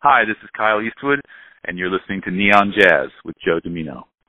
Hi, this is Kyle Eastwood, and you're listening to Neon Jazz with Joe Domino.